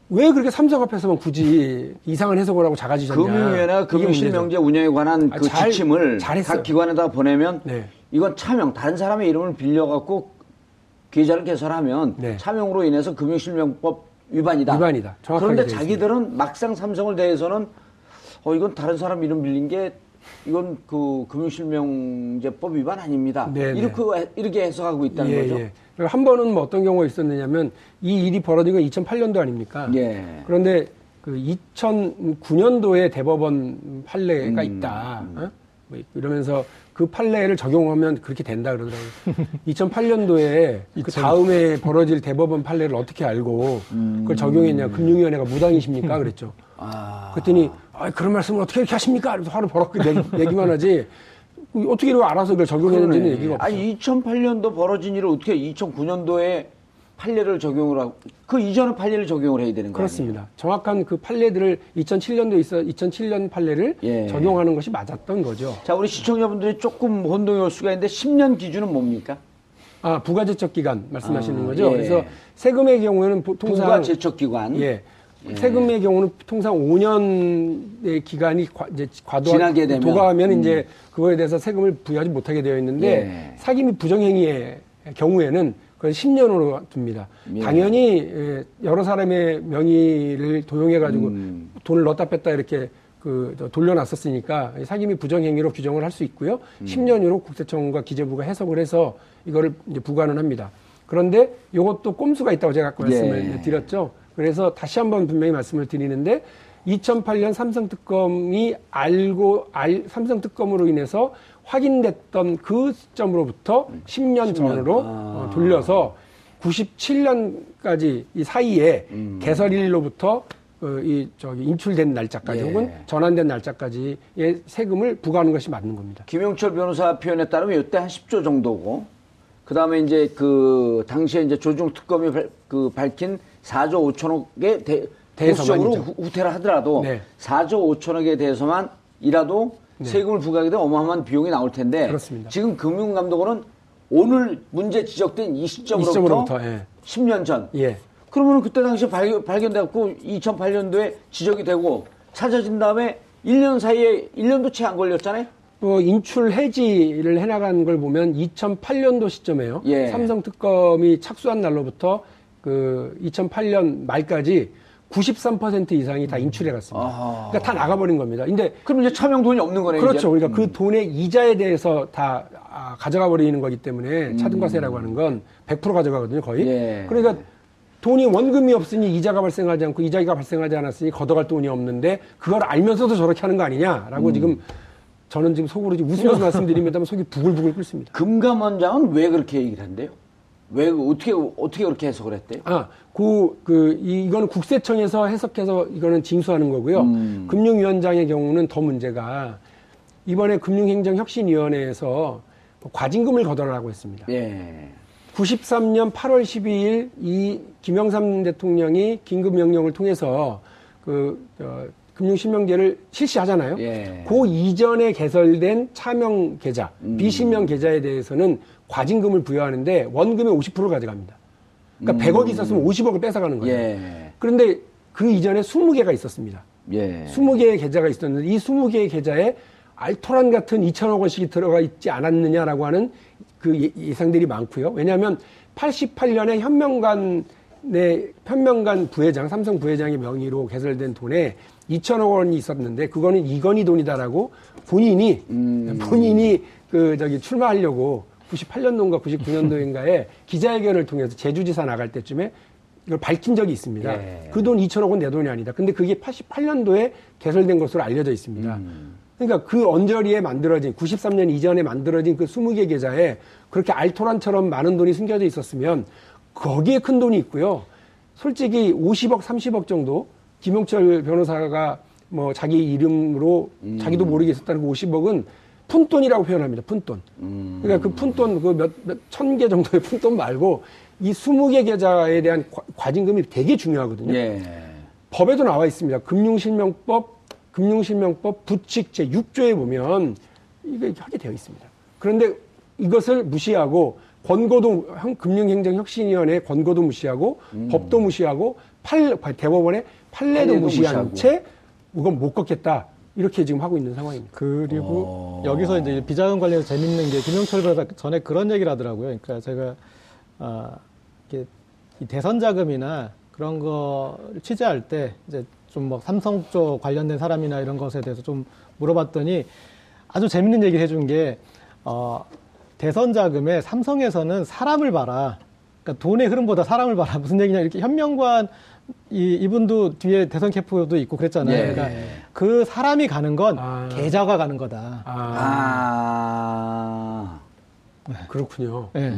왜 그렇게 삼성 앞에서만 굳이 이상한 해석을 하고 작아지셨냐? 금융위원회가. 금융실명제 운영에 관한 아, 그 잘- 지침을 잘했어요. 각 기관에다 보내면 네. 이건 차명 다른 사람의 이름을 빌려갖고 계좌를 개설하면 네. 차명으로 인해서 금융실명법 위반이다. 위반이다. 그런데 자기들은 막상 삼성을 대해서는 어 이건 다른 사람 이름 빌린 게 이건 그 금융실명제법 위반 아닙니다. 네, 네. 이렇게 이렇게 해석하고 있다는 예, 거죠. 예. 한 번은 뭐 어떤 경우가 있었느냐면 이 일이 벌어진 건 2008년도 아닙니까? 예. 그런데 그 2009년도에 대법원 판례가 음, 있다. 어? 뭐 이러면서 그 판례를 적용하면 그렇게 된다 그러더라고요. [LAUGHS] 2008년도에 그 다음에 벌어질 대법원 판례를 어떻게 알고 그걸 적용했냐. 금융위원회가 무당이십니까? [LAUGHS] 그랬죠. 아. 그랬더니 아, 그런 말씀을 어떻게 이렇게 하십니까? 그래서 화를 버럭 내기, 내기 만 하지. 어떻게 알아서 그걸 적용했는지는. 얘기가 없어요. 아니 2008년도 벌어진 일을 어떻게 2009년도에 판례를 적용을 하고 그 이전의 판례를 적용을 해야 되는 거예요? 그렇습니다. 정확한 그 판례들을 2007년도에 있어 2007년 판례를 예. 적용하는 것이 맞았던 거죠. 자, 우리 시청자분들이 조금 혼동이 올 수가 있는데 10년 기준은 뭡니까? 아 부가제척 기간 말씀하시는 아, 거죠. 예. 그래서 세금의 경우에는 보- 통상 부가 제척기관. 예. 세금의 경우는 통상 5년의 기간이 과, 이제 과도 지나게 되면. 도가하면 음. 이제 그거에 대해서 세금을 부여하지 못하게 되어 있는데 예. 사기 및 부정행위의 경우에는 그걸 10년으로 둡니다. 예. 당연히 예, 여러 사람의 명의를 도용해 가지고 음. 돈을 넣었다 뺐다 이렇게 그저 돌려놨었으니까 사기 및 부정행위로 규정을 할 수 있고요. 음. 10년으로 국세청과 기재부가 해석을 해서 이거를 이제 부과는 합니다. 그런데 이것도 꼼수가 있다고 제가 아까 말씀을 예. 드렸죠. 그래서 다시 한번 분명히 말씀을 드리는데 2008년 삼성 특검이 알고 알 삼성 특검으로 인해서 확인됐던 그 시점으로부터 10년, 전으로 아. 어, 돌려서 97년까지 이 사이에 음. 개설일로부터 어, 이 저기 인출된 날짜까지 예. 혹은 전환된 날짜까지의 세금을 부과하는 것이 맞는 겁니다. 김용철 변호사 표현에 따르면 이때 한 10조 정도고 그 다음에 이제 그 당시에 이제 조중 특검이 발, 그 밝힌 4조 5천억에 대, 대해서만이죠. 보수적으로 후- 후퇴를 하더라도 네. 4조 5천억에 대해서만이라도 세금을 부과하게 되면 어마어마한 비용이 나올 텐데 그렇습니다. 지금 금융감독원은 오늘 문제 지적된 이 시점으로부터, 시점으로부터, 예. 10년 전 예. 그러면 그때 당시에 발견, 발견돼갖고 2008년도에 지적이 되고 찾아진 다음에 1년 사이에 1년도 채 안 걸렸잖아요. 뭐 인출 해지를 해나간 걸 보면 2008년도 시점에요. 예. 삼성 특검이 착수한 날로부터 그 2008년 말까지 93% 이상이 다 인출해 갔습니다. 아하. 그러니까 다 나가버린 겁니다. 근데 그럼 이제 차명 돈이 없는 거네요. 그렇죠. 이제. 그러니까 그 돈의 이자에 대해서 다 아, 가져가 버리는 거기 때문에 차등과세라고 하는 건 100% 가져가거든요, 거의. 음. 예. 그러니까 돈이 원금이 없으니 이자가 발생하지 않고 이자가 발생하지 않았으니 걷어갈 돈이 없는데 그걸 알면서도 저렇게 하는 거 음. 아니냐라고 지금 저는 지금 속으로 지금 웃으면서 [LAUGHS] 말씀드립니다만 속이 부글부글 끓습니다. 금감원장은 왜 그렇게 얘기를 한대요? 왜 어떻게 어떻게 그렇게 해석을 했대요? 아, 그, 그, 이- 이거는 국세청에서 해석해서 이거는 징수하는 거고요. 음. 금융위원장의 경우는 더 문제가 이번에 금융행정혁신위원회에서 과징금을 걷어라라고 했습니다. 예. 93년 8월 12일 이 김영삼 대통령이 긴급 명령을 통해서 그, 어, 금융실명제를 실시하잖아요. 예. 그 이전에 개설된 차명 계좌, 음. 비실명 계좌에 대해서는 과징금을 부여하는데 원금의 50%를 가져갑니다. 그러니까 100억이 있었으면 50억을 뺏어가는 거예요. 음. 예. 그런데 그 이전에 20개가 있었습니다. 예. 20개의 계좌가 있었는데 이 20개의 계좌에 알토란 같은 2천억 원씩이 들어가 있지 않았느냐라고 하는 그 예- 예상들이 많고요. 왜냐하면 88년에 현명관의 현명관 부회장, 삼성 부회장의 명의로 개설된 돈에 2천억 원이 있었는데 그거는 이건희 돈이다라고 본인이 본인이 그 저기 출마하려고 98년도인가 99년도인가에 [LAUGHS] 기자회견을 통해서 제주지사 나갈 때쯤에 이걸 밝힌 적이 있습니다. 예. 그돈 2천억 원 내 돈이 아니다. 근데 그게 88년도에 개설된 것으로 알려져 있습니다. 그러니까 그 언저리에 만들어진 93년 이전에 만들어진 그 20개 계좌에 그렇게 알토란처럼 많은 돈이 숨겨져 있었으면 거기에 큰 돈이 있고요. 솔직히 50억, 30억 정도 김용철 변호사가 뭐 자기 이름으로 자기도 모르게 있었다는 그 50억은 푼돈이라고 표현합니다. 푼돈. 그러니까 그 푼돈 그몇천 개 정도의 [LAUGHS] 푼돈 말고 이 20개 계좌에 대한 과- 과징금이 되게 중요하거든요. 예. 법에도 나와 있습니다. 금융실명법, 금융실명법 부칙 제 6조에 보면 이게 하게 되어 있습니다. 그런데 이것을 무시하고 권고도 형- 금융행정혁신위원회 권고도 무시하고 법도 무시하고 팔, 대법원의 판례도 판례도 무시한 무시하고. 채 이건 못 걷겠다 이렇게 지금 하고 있는 상황입니다. 그리고 어. 여기서 이제 비자금 관련해서 재밌는 게 김영철 전에 그런 얘기를 하더라고요. 그러니까 제가 아, 이게 이 대선 자금이나 그런 거를 취재할 때 이제 좀 뭐 삼성 쪽 관련된 사람이나 이런 것에 대해서 좀 물어봤더니 아주 재밌는 얘기를 해준 게 어, 대선 자금에 삼성에서는 사람을 봐라. 그러니까 돈의 흐름보다 사람을 봐라. [LAUGHS] 무슨 얘기냐 이렇게 현명관 이 이분도 뒤에 대선 캠프도 있고 그랬잖아요. 예. 그러니까 그 사람이 가는 건 아. 계좌가 가는 거다. 아, 아. 그렇군요. 예.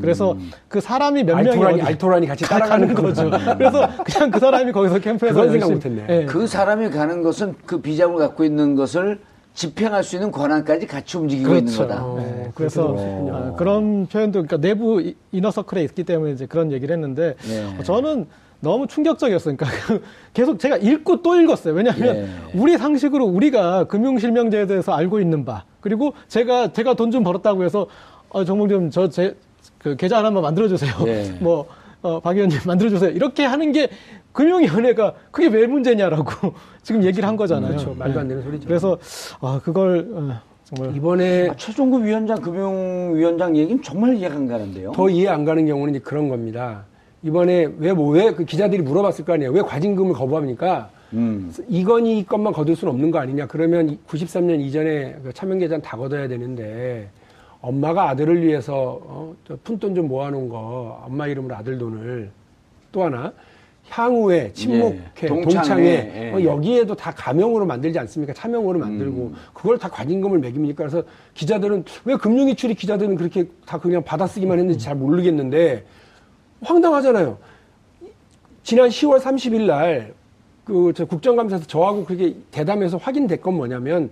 그래서 그 사람이 몇 명이 알토란이, 어디 알토란이 같이 [LAUGHS] 가- 따라가는 가는 거죠. 그래서 그냥 그 사람이 거기서 [LAUGHS] 캠프에서 그건 생각 열심히- 못했네. 예. 그 사람이 가는 것은 그 비자금을 갖고 있는 것을 집행할 수 있는 권한까지 같이 움직이고 있는 그렇죠. 거다. 어, 네, 그래서. 어, 그런 표현도 그러니까 내부 이- 이너서클에 있기 때문에 이제 그런 얘기를 했는데 네. 어, 저는 너무 충격적이었어요. 그러니까 그 [LAUGHS] 계속 제가 읽고 또 읽었어요. 왜냐하면 예. 우리 상식으로 우리가 금융실명제에 대해서 알고 있는 바 그리고 제가 제가 돈 좀 벌었다고 해서 어, 정몽 좀저제 그 계좌 하나만 만들어 주세요. 예. [LAUGHS] 뭐 어, 박 의원님 만들어 주세요. 이렇게 하는 게 금융위원회가 그게 왜 문제냐라고 [LAUGHS] 지금 얘기를 한 거잖아요. 그렇죠. 말도 안 예. 되는 소리죠. 그래서 아 그걸 어, 정말 이번에 아, 최종구 위원장 금융위원장 얘기는 정말 이해가 안 가는데요. 더 이해 안 가는 경우는 이제 그런 겁니다. 이번에 왜 뭐 왜 그 기자들이 물어봤을 거 아니에요. 왜 과징금을 거부합니까? 음. 이건희 것만 거둘 수는 없는 거 아니냐. 그러면 93년 이전에 그 차명계좌는 다 걷어야 되는데 엄마가 아들을 위해서 어, 저 푼돈 좀 모아놓은 거 엄마 이름으로 아들 돈을 또 하나 향후에 친목회 예, 동창회, 동창회, 예. 어, 여기에도 다 가명으로 만들지 않습니까? 차명으로 만들고 음. 그걸 다 과징금을 매깁니까? 그래서 기자들은 왜 금융이출이 기자들은 그렇게 다 그냥 받아쓰기만 했는지 잘 모르겠는데 황당하잖아요. 지난 10월 30일 날, 그, 저 국정감사에서 저하고 그렇게 대담해서 확인된 건 뭐냐면,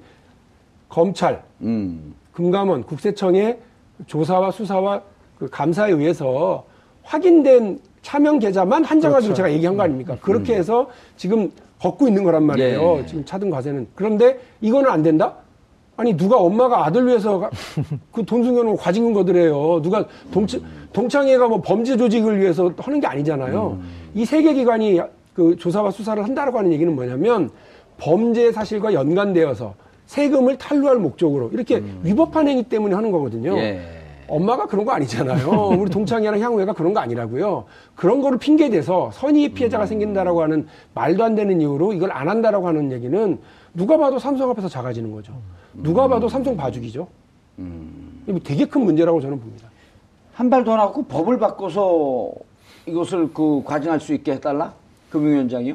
검찰, 음. 금감원, 국세청의 조사와 수사와 그 감사에 의해서 확인된 차명 계좌만 한정가지고 제가 얘기한 거 아닙니까? 그렇게 해서 지금 걷고 있는 거란 말이에요. 예. 지금 차등 과세는. 그런데 이거는 안 된다? 아니 누가 엄마가 아들 위해서 [LAUGHS] 그 돈 숨겨놓은 과징금 거드래요. 누가 동창, 동창회가 뭐 범죄 조직을 위해서 하는 게 아니잖아요. 이 세계 기관이 그 조사와 수사를 한다라고 하는 얘기는 뭐냐면 범죄 사실과 연관되어서 세금을 탈루할 목적으로 이렇게 위법한 행위 때문에 하는 거거든요. 예. 엄마가 그런 거 아니잖아요. 우리 동창회나 향후회가 그런 거 아니라고요. 그런 거를 핑계 대서 선의 피해자가 생긴다라고 하는 말도 안 되는 이유로 이걸 안 한다라고 하는 얘기는 누가 봐도 삼성 앞에서 작아지는 거죠. 누가 봐도 삼성 봐주기죠. 이거 되게 큰 문제라고 저는 봅니다. 한 발 더 나고 법을 바꿔서 이것을 그 과징할 수 있게 해달라? 금융위원장이요?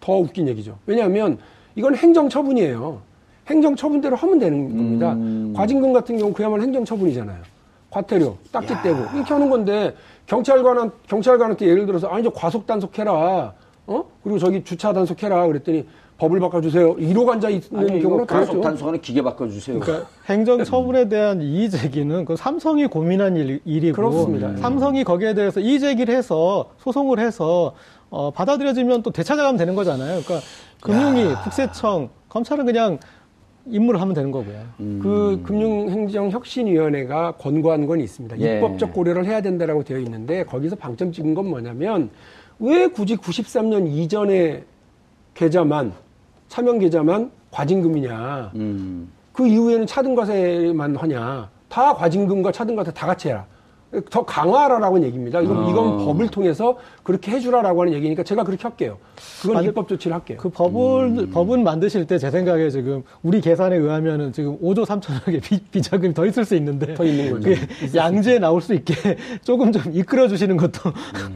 더 웃긴 얘기죠. 왜냐하면 이건 행정처분이에요. 행정처분대로 하면 되는 겁니다. 음. 과징금 같은 경우 그야말로 행정처분이잖아요. 과태료, 딱지 떼고 이렇게 하는 건데 경찰관한 경찰관한테 예를 들어서 아니 저 과속 단속해라, 어 그리고 저기 주차 단속해라 그랬더니 법을 바꿔주세요. 이러고 앉아 있는 아니, 경우는 가속. 단속하는 기계 바꿔주세요. 그러니까 [LAUGHS] 행정 처분에 대한 이의 제기는 그 삼성이 고민한 일, 일이고 그렇습니다. 삼성이 거기에 대해서 이의 제기를 해서 소송을 해서 어, 받아들여지면 또 되찾아가면 되는 거잖아요. 그러니까 금융위, 국세청, 검찰은 그냥 임무를 하면 되는 거고요. 그 금융행정혁신위원회가 권고한 건 있습니다. 예. 입법적 고려를 해야 된다라고 되어 있는데 거기서 방점 찍은 건 뭐냐면 왜 굳이 93년 이전의 계좌만 차명 계좌만 과징금이냐? 음. 그 이후에는 차등과세만 하냐? 다 과징금과 차등과세 다 같이 해라. 더 강화하라라는 얘기입니다. 이건, 어. 이건 법을 통해서 그렇게 해주라라고 하는 얘기니까 제가 그렇게 할게요. 그건 아니, 입법 조치를 할게요. 그 법을, 법은 만드실 때 제 생각에 지금 우리 계산에 의하면은 지금 5조 3천억의 비, 비자금이 더 있을 수 있는데. 더 있는 거죠. 그게 양지에 나올 수 있게 [LAUGHS] 조금 좀 이끌어 주시는 것도.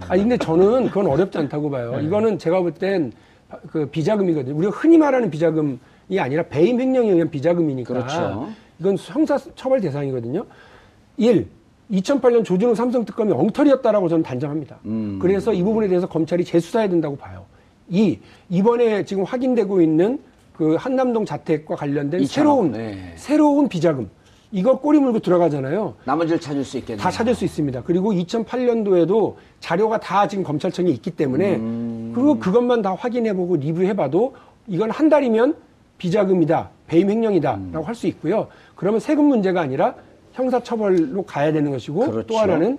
아 근데 저는 그건 어렵지 않다고 봐요. 이거는 제가 볼 땐 그 비자금이거든요. 우리가 흔히 말하는 비자금이 아니라 배임 횡령에 의한 비자금이니까. 그렇죠. 이건 형사 처벌 대상이거든요. 1. 2008년 조진웅 삼성 특검이 엉터리였다라고 저는 단정합니다. 음. 그래서 이 부분에 대해서 검찰이 재수사해야 된다고 봐요. 2. 이번에 지금 확인되고 있는 그 한남동 자택과 관련된 새로운 네. 새로운 비자금 이거 꼬리 물고 들어가잖아요. 나머지를 찾을 수 있겠네요. 다 찾을 수 있습니다. 그리고 2008년도에도 자료가 다 지금 검찰청에 있기 때문에 음. 그거 그것만 다 확인해보고 리뷰해봐도 이건 한 달이면 비자금이다, 배임 횡령이다라고 음. 할수 있고요. 그러면 세금 문제가 아니라 형사처벌로 가야 되는 것이고 그렇죠. 또 하나는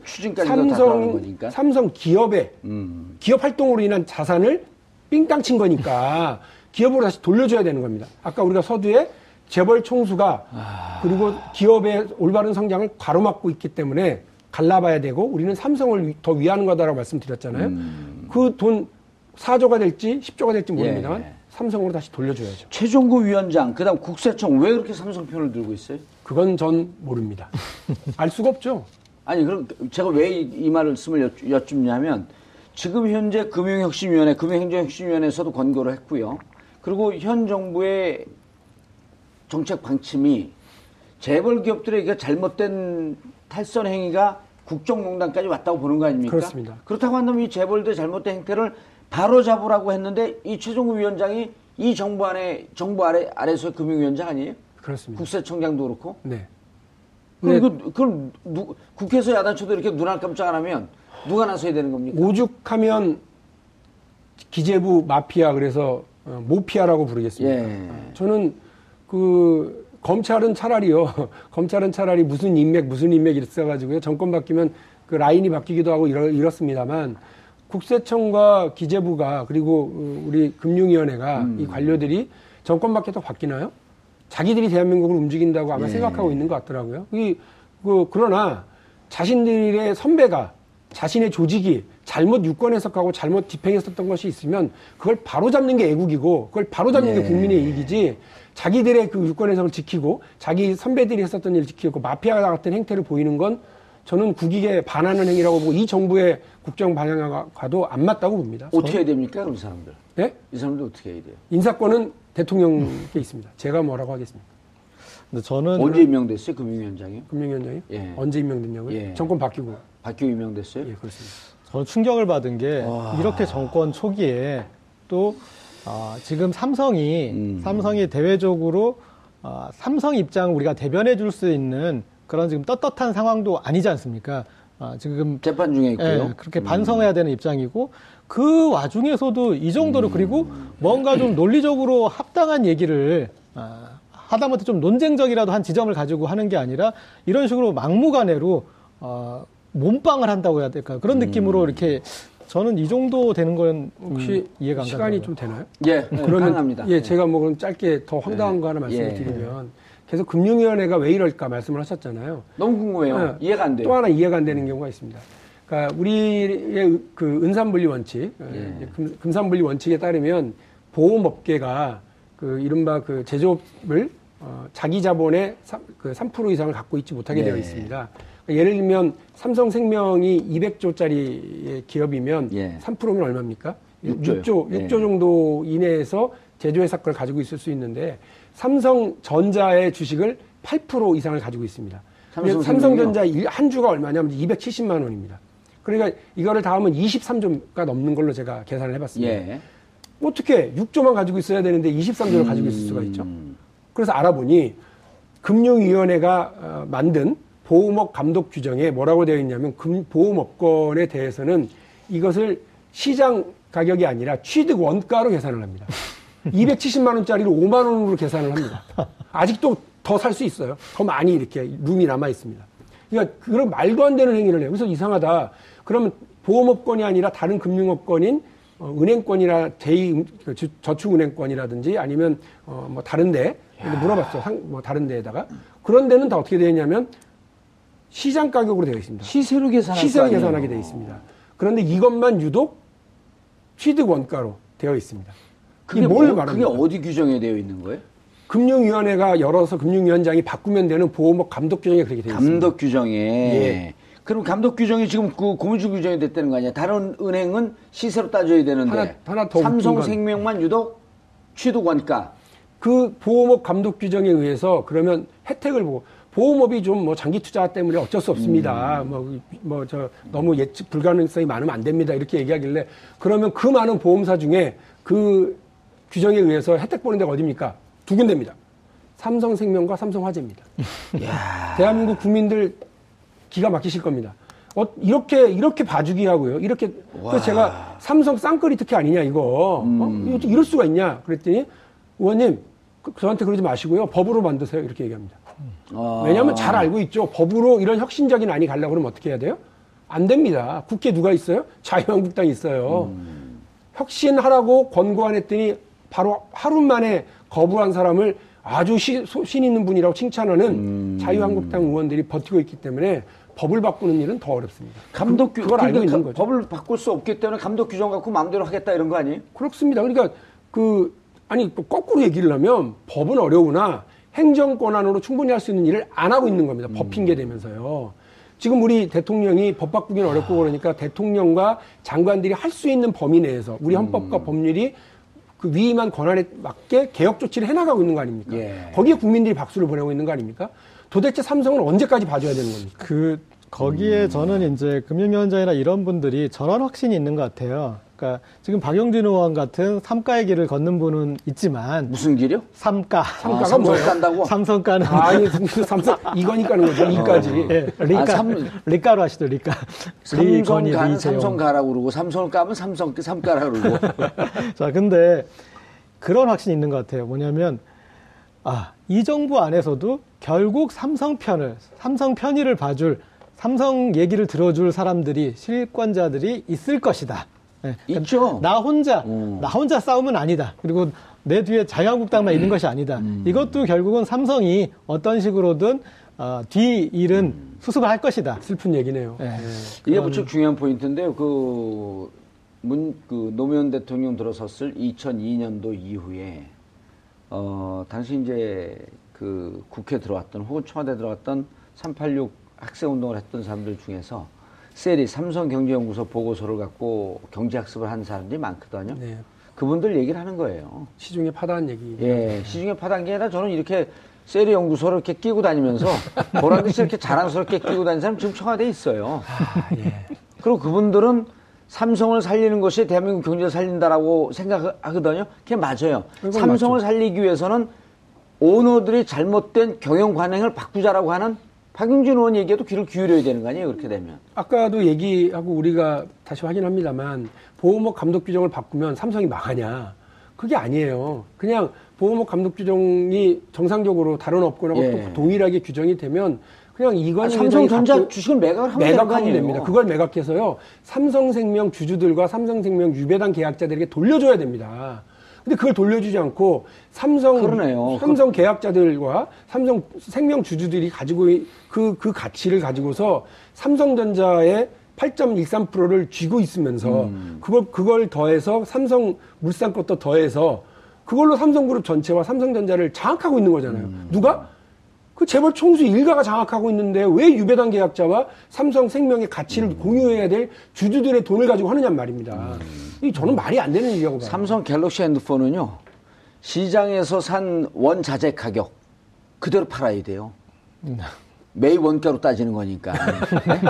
거니까. 삼성 기업의 음. 기업 활동으로 인한 자산을 삥땅 친 거니까 [LAUGHS] 기업으로 다시 돌려줘야 되는 겁니다. 아까 우리가 서두에 재벌 총수가 아. 그리고 기업의 올바른 성장을 가로막고 있기 때문에 갈라봐야 되고 우리는 삼성을 위- 더 위하는 거다라고 말씀드렸잖아요. 음. 그돈 4조가 될지 10조가 될지 모릅니다만 예. 삼성으로 다시 돌려줘야죠. 최종구 위원장, 그 다음 국세청 왜 그렇게 삼성 편을 들고 있어요? 그건 전 모릅니다. [LAUGHS] 알 수가 없죠. 아니 그럼 제가 왜 이 말씀을 여쭈- 여쭙냐면 지금 현재 금융혁신위원회, 금융행정혁신위원회에서도 권고를 했고요. 그리고 현 정부의 정책 방침이 재벌 기업들에게 잘못된 탈선 행위가 국정농단까지 왔다고 보는 거 아닙니까? 그렇습니다. 그렇다고 한다면 이 재벌들의 잘못된 행태를 바로 잡으라고 했는데 이 최종구 위원장이 이 정부 안에 정부 아래 아래서의 금융위원장 아니에요? 그렇습니다. 국세청장도 그렇고. 네. 그럼 네. 이거 그럼 누, 국회에서 야단쳐도 이렇게 눈알 깜짝 안 하면 누가 나서야 되는 겁니까? 오죽하면 기재부 마피아 그래서 어, 모피아라고 부르겠습니다. 예. 저는 그 검찰은 차라리요. [LAUGHS] 검찰은 차라리 무슨 인맥 무슨 인맥 있어가지고요. 정권 바뀌면 그 라인이 바뀌기도 하고 이렇, 이렇습니다만 국세청과 기재부가 그리고 어, 우리 금융위원회가 음. 이 관료들이 정권 바뀌어도 바뀌나요? 자기들이 대한민국을 움직인다고 아마 예. 생각하고 있는 것 같더라고요. 이, 그, 그러나 자신들의 선배가 자신의 조직이 잘못 유권 해석하고 잘못 집행했었던 것이 있으면 그걸 바로 잡는 게 애국이고 그걸 바로 잡는 예. 게 국민의 이익이지 자기들의 그 유권 해석을 지키고 자기 선배들이 했었던 일을 지키고 마피아 같은 행태를 보이는 건 저는 국익에 반하는 행위라고 보고 이 정부의 국정 방향과도 안 맞다고 봅니다. 어떻게 해야 됩니까? 그럼 이 사람들. 예? 이 사람들 어떻게 해야 돼요? 인사권은 대통령께 있습니다. 제가 뭐라고 하겠습니다. 근데 저는 언제 임명됐어요? 금융위원장이? 금융위원장이 예. 언제 임명됐냐고요? 예. 정권 바뀌고. 바뀌고 임명됐어요? 예, 그렇습니다. 저는 충격을 받은 게 이렇게 정권 초기에 또 아, 지금 삼성이 음. 삼성이 대외적으로 아, 삼성 입장을 우리가 대변해 줄 수 있는 그런 지금 떳떳한 상황도 아니지 않습니까? 아, 지금 재판 중에 있고요. 예, 그렇게 반성해야 되는 입장이고 그 와중에서도 이 정도로 그리고 뭔가 좀 논리적으로 합당한 얘기를 아, 하다못해 좀 논쟁적이라도 한 지점을 가지고 하는 게 아니라 이런 식으로 막무가내로 어, 몸빵을 한다고 해야 될까 그런 느낌으로 이렇게 저는 이 정도 되는 건 혹시 음, 이해가 안 시간이 가더라고요. 좀 되나요? 예, 그러면 가능합니다. 예, 제가 뭐 그럼 짧게 더 황당한 거 하나 말씀을 예. 드리면 계속 금융위원회가 왜 이럴까 말씀을 하셨잖아요. 너무 궁금해요. 예. 이해가 안 돼요. 또 하나 이해가 안 되는 경우가 있습니다. 그러니까 우리의 그 은산분리 원칙, 예. 이제 금, 금산분리 원칙에 따르면 보험업계가 그 이른바 그 제조업을 어, 자기 자본의 3, 그 3% 이상을 갖고 있지 못하게 네. 되어 있습니다. 그러니까 예를 들면 삼성생명이 200조짜리 기업이면 예. 3%면 얼마입니까? 육조요. 6조, 예. 6조 정도 이내에서 제조회사 걸 가지고 있을 수 있는데 삼성전자의 주식을 8% 이상을 가지고 있습니다. 삼성전자 일- 한 주가 얼마냐면 270만 원입니다. 그러니까 이거를 다 하면 23조가 넘는 걸로 제가 계산을 해봤습니다. 예. 어떻게 6조만 가지고 있어야 되는데 23조를 가지고 있을 수가 있죠? 음. 그래서 알아보니 금융위원회가 어, 만든 보험업 감독 규정에 뭐라고 되어 있냐면 금- 보험업권에 대해서는 이것을 시장 가격이 아니라 취득 원가로 계산을 합니다. 270만 원짜리를 5만 원으로 계산을 합니다. 아직도 더 살 수 있어요. 더 많이 이렇게 룸이 남아 있습니다. 그러니까 그런 말도 안 되는 행위를 해요. 그래서 이상하다. 그러면 보험업권이 아니라 다른 금융업권인 어, 은행권이나 제2 그 주- 저축은행권이라든지 아니면 어, 뭐 다른데 물어봤어. 상, 뭐 다른 데에다가 그런 데는 다 어떻게 되어 있냐면 시장 가격으로 되어 있습니다. 시세로 계산할 시세로. 계산하게 되어 있습니다. 그런데 이것만 유독 취득 원가로 되어 있습니다. 그게 뭘 뭐-? 그게 어디 규정에 되어 있는 거예요? 금융위원회가 열어서 금융위원장이 바꾸면 되는 보험업 감독 규정에 그렇게 되어 있습니다. 감독 규정에. 예. 그럼 감독 규정이 지금 그 고무줄 규정이 됐다는 거 아니야? 다른 은행은 시세로 따져야 되는데 하나- 하나 더 삼성생명만 유독 취득 원가. 그 보험업 감독 규정에 의해서 그러면 혜택을 보고 보험업이 좀 뭐 장기 투자 때문에 어쩔 수 없습니다. 뭐뭐 저 너무 예측 불가능성이 많으면 안 됩니다. 이렇게 얘기하길래 그러면 그 많은 보험사 중에 그 규정에 의해서 혜택 보는 데가 어디입니까? 두 군데입니다. 삼성생명과 삼성화재입니다. [LAUGHS] 대한민국 국민들 기가 막히실 겁니다. 어, 이렇게 이렇게 봐주기 하고요. 이렇게 그래서 제가 삼성 쌍끌이 특혜 아니냐 이거 어? 이거 이럴 수가 있냐 그랬더니 의원님 그- 저한테 그러지 마시고요. 법으로 만드세요 이렇게 얘기합니다. 아. 왜냐하면 잘 알고 있죠. 법으로 이런 혁신적인 안이 가려고 그러면 어떻게 해야 돼요? 안 됩니다. 국회 누가 있어요? 자유한국당이 있어요. 혁신하라고 권고안 했더니 바로 하루 만에 거부한 사람을 아주 시, 소신 있는 분이라고 칭찬하는 자유한국당 의원들이 버티고 있기 때문에 법을 바꾸는 일은 더 어렵습니다. 감독 규 그걸 알고 있는 거죠. 법을 바꿀 수 없기 때문에 감독 규정 갖고 마음대로 하겠다 이런 거 아니에요? 그렇습니다. 그러니까 그 아니 또 거꾸로 얘기를 하면 법은 어려우나 행정 권한으로 충분히 할 수 있는 일을 안 하고 있는 겁니다. 법 핑계 대면서요. 지금 우리 대통령이 법 바꾸기는 어렵고 그러니까 대통령과 장관들이 할 수 있는 범위 내에서 우리 헌법과 법률이 그 위임한 권한에 맞게 개혁 조치를 해나가고 있는 거 아닙니까? 예. 거기에 국민들이 박수를 보내고 있는 거 아닙니까? 도대체 삼성은 언제까지 봐줘야 되는 겁니까? 그 거기에 음. 저는 이제 금융위원장이나 이런 분들이 전원 확신이 있는 것 같아요. 그러니까 지금 박용진 의원 같은 삼가의 길을 걷는 분은 있지만 무슨 길이요? 삼가 삼가가 아, 삼성 뭐예요? 깐다고? 삼성가는 아 니 삼성 이거니까는 거죠. 이까지. 예, 리가 아, 삼- 리가로 하시죠 리가 삼성 가는. 삼성 가라고 그러고 삼성을 까면 삼성 삼가라고 그러고 [LAUGHS] 자, 근데 그런 확신이 있는 것 같아요. 뭐냐면, 아, 이 정부 안에서도 결국 삼성 편을, 삼성 편의를 봐줄, 삼성 얘기를 들어줄 사람들이, 실권자들이 있을 것이다. 예, 그러니까 있죠. 나 혼자, 음. 나 혼자 싸움은 아니다. 그리고 내 뒤에 자유한국당만 있는 것이 아니다. 음. 이것도 결국은 삼성이 어떤 식으로든 어, 뒤 일은 음. 수습을 할 것이다. 슬픈 얘기네요. 예. 이게 무척 중요한 포인트인데요. 그, 문, 그 노무현 대통령 들어섰을 2002년도 이후에, 어, 당시 이제 그 국회 들어왔던 혹은 청와대 들어왔던 386 학생운동을 했던 사람들 중에서 셀이 삼성경제연구소 보고서를 갖고 경제학습을 한 사람들이 많거든요. 네. 그분들 얘기를 하는 거예요. 시중에 파다한 얘기. 예, 시중에 파단 게 아니라 저는 이렇게 셀이 연구소를 이렇게 끼고 다니면서 [LAUGHS] 보란 듯이 이렇게 자랑스럽게 끼고 다니는 사람 지금 청와대에 있어요. 그리고 그분들은 삼성을 살리는 것이 대한민국 경제를 살린다라고 생각하거든요. 그게 맞아요. 삼성을 살리기 위해서는 오너들이 잘못된 경영 관행을 바꾸자라고 하는 박용진 의원 얘기에도 귀를 기울여야 되는 거 아니에요? 그렇게 되면. 아까도 얘기하고 우리가 다시 확인합니다만 보호목 감독 규정을 바꾸면 삼성이 망하냐? 그게 아니에요. 그냥 보호목 감독 규정이 정상적으로 다른 업군하고 예. 또 동일하게 규정이 되면 그냥 아, 이건희 삼성전자 회장이 주식을 매각을 하면 매각하면? 됩니다. 그걸 매각해서요. 삼성생명 주주들과 삼성생명 유배당 계약자들에게 돌려줘야 됩니다. 근데 그걸 돌려주지 않고 삼성 그러네요. 삼성 계약자들과 삼성 생명 주주들이 가지고 그그 가치를 가지고서 삼성전자의 8.13%를 쥐고 있으면서 음. 그걸 그걸 더해서 삼성 물산 것도 더해서 그걸로 삼성그룹 전체와 삼성전자를 장악하고 있는 거잖아요. 음. 누가? 그 재벌 총수 일가가 장악하고 있는데 왜 유배당 계약자와 삼성 생명의 가치를 공유해야 될 주주들의 돈을 가지고 하느냐 말입니다. 이 저는 말이 안 되는 일이라고 봐요. 음. 삼성 갤럭시 핸드폰은요, 시장에서 산 원자재 가격 그대로 팔아야 돼요. 매일 원가로 따지는 거니까. 네?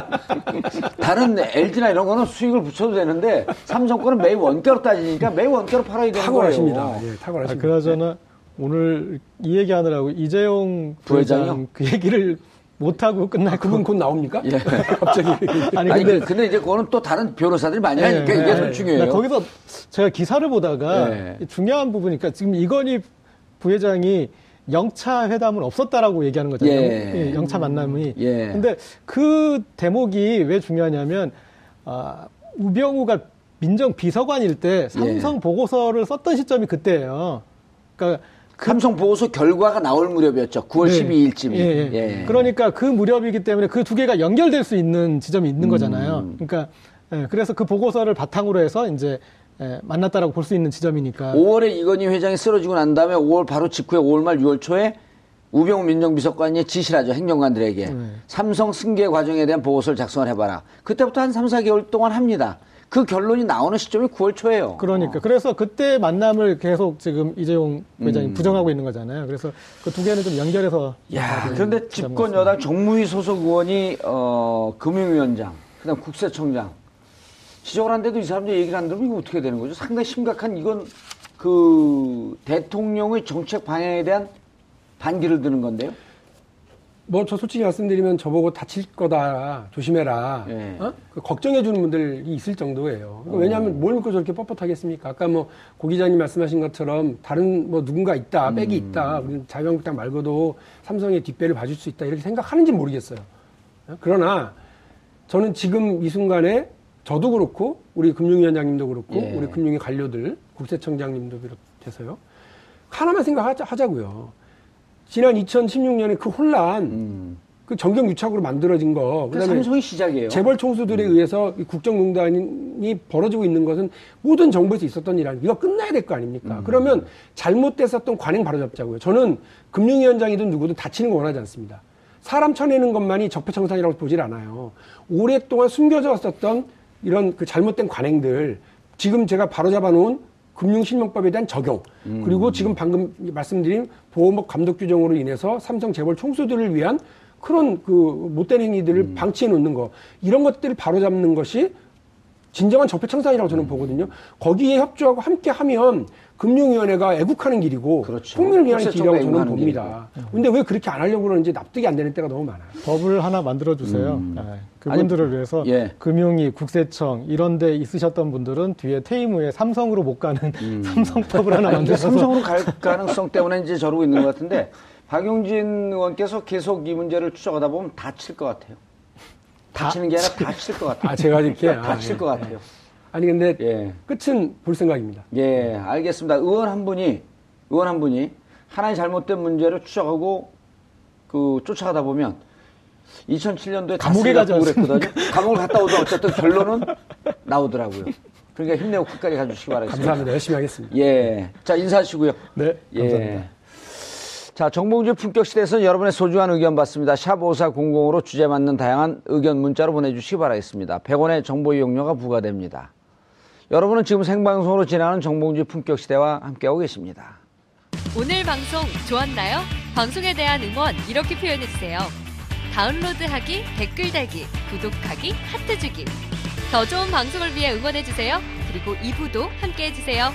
[LAUGHS] 다른 LG나 이런 거는 수익을 붙여도 되는데 삼성 거는 매일 원가로 따지니까 매일 원가로 팔아야 되는 탁월하십니다. 거예요. 예, 아, 탁월하십니다. 그나저나 오늘 이 얘기하느라고 이재용 부회장? 그 얘기를 못하고 끝날 것 그분 곧 나옵니까? 예. [LAUGHS] 갑자기. [LAUGHS] 아니 아니, 근데 이제 그거는 또 다른 변호사들이 많이 하니까 이게 더 중요해요. 나 거기서 제가 기사를 보다가 예. 중요한 부분이니까 지금 이건희 부회장이 영차 회담은 없었다라고 얘기하는 거잖아요. 예. 예, 영차 만남이. 예. 근데 그 대목이 왜 중요하냐면 아, 우병우가 민정 비서관일 때 삼성 예. 보고서를 썼던 시점이 그때예요. 그러니까 삼성 보고서 결과가 나올 무렵이었죠. 9월 네. 12일쯤이. 예, 예. 그러니까 그 무렵이기 때문에 그 두 개가 연결될 수 있는 지점이 있는 거잖아요. 음. 그러니까 예, 그래서 그 보고서를 바탕으로 해서 이제 예, 만났다라고 볼 수 있는 지점이니까. 5월에 이건희 회장이 쓰러지고 난 다음에 5월 바로 직후에 5월 말 6월 초에 우병우 민정비서관이 지시를 하죠. 행정관들에게. 네. 삼성 승계 과정에 대한 보고서를 작성을 해봐라. 그때부터 한 3, 4개월 동안 합니다. 그 결론이 나오는 시점이 9월 초예요. 그러니까 그래서 그때 만남을 계속 지금 이재용 회장이 음. 부정하고 있는 거잖아요. 그래서 그 두 개는 좀 연결해서 야, 그런데 집권. 여당 정무위 소속 의원이 어, 금융위원장, 그다음 국세청장 지적을 한데도 이 사람들 얘기를 안 들으면 이거 어떻게 되는 거죠? 상당히 심각한 이건 그 대통령의 정책 방향에 대한 반기를 드는 건데요. 뭐 저 솔직히 말씀드리면 저보고 다칠 거다 조심해라 예. 어? 그 걱정해 주는 분들이 있을 정도예요. 그러니까 왜냐하면 뭘 믿고 저렇게 뻣뻣하겠습니까? 아까 뭐 고 기자님 말씀하신 것처럼 다른 뭐 누군가 있다 백이 있다 우리 자유한국당 말고도 삼성의 뒷배를 봐줄 수 있다 이렇게 생각하는지 모르겠어요. 어? 그러나 저는 지금 이 순간에 저도 그렇고 우리 금융위원장님도 그렇고 예. 우리 금융위 관료들 국세청장님도 비롯해서요 하나만 생각하자고요. 지난 2016년에 그 혼란, 음. 그 정경 유착으로 만들어진 거, 그 그다음에 삼성이 시작이에요. 재벌 총수들에 의해서 이 국정농단이 벌어지고 있는 것은 모든 정부에서 있었던 일 아닙니까? 이거 끝나야 될 거 아닙니까? 그러면 잘못됐었던 관행 바로잡자고요. 저는 금융위원장이든 누구든 다치는 거 원하지 않습니다. 사람 쳐내는 것만이 적폐청산이라고 보질 않아요. 오랫동안 숨겨져 왔었던 이런 그 잘못된 관행들, 지금 제가 바로잡아 놓은 금융실명법에 대한 적용, 그리고 지금 방금 말씀드린 보호목 감독 규정으로 인해서 삼성 재벌 총수들을 위한 그런 그 못된 행위들을 방치해 놓는 거. 이런 것들을 바로잡는 것이 진정한 적폐 청산이라고 저는 보거든요. 거기에 협조하고 함께 하면 금융위원회가 애국하는 길이고 그렇죠. 국민을 위한 길이라고 저는 봅니다. 근데 왜 그렇게 안 하려고 그러는지 납득이 안 되는 때가 너무 많아요. 법을 하나 만들어 주세요. 예, 그분들을 위해서 예. 금융위, 국세청 이런 데 있으셨던 분들은 뒤에 퇴임 후에 삼성으로 못 가는 [LAUGHS] 삼성법을 하나 아니, 만들어서 삼성으로 갈 가능성 때문에 이제 저러고 있는 것 같은데 박용진 의원께서 계속 이 문제를 추적하다 보면 다칠 것 같아요. 다치는 게 아니라 다칠 것 같아요. 아 제가 이렇게 [LAUGHS] 아, 다칠 예. 것 같아요. 아니 근데 예. 끝은 볼 생각입니다. 예, 알겠습니다. 의원 한 분이, 의원 한 분이 하나의 잘못된 문제를 추적하고 그 쫓아가다 보면 2007년도에 감옥에 가지 그랬거든요. 감옥을 갔다 오도 어쨌든 결론은 나오더라고요. 그러니까 힘내고 끝까지 가주시기 바라겠습니다. 감사합니다. 열심히 하겠습니다. 예. 자, 인사하시고요. 네, 예. 감사합니다. 자, 정봉주 품격 시대에서는 여러분의 소중한 의견 받습니다. 샵 5400으로 주제 맞는 다양한 의견 문자로 보내주시기 바라겠습니다. 100원의 정보 이용료가 부과됩니다. 여러분은 지금 생방송으로 진행하는 정봉주 품격 시대와 함께하고 계십니다. 오늘 방송 좋았나요? 방송에 대한 응원 이렇게 표현해주세요. 다운로드하기, 댓글 달기, 구독하기, 하트 주기. 더 좋은 방송을 위해 응원해주세요. 그리고 2부도 함께 해주세요.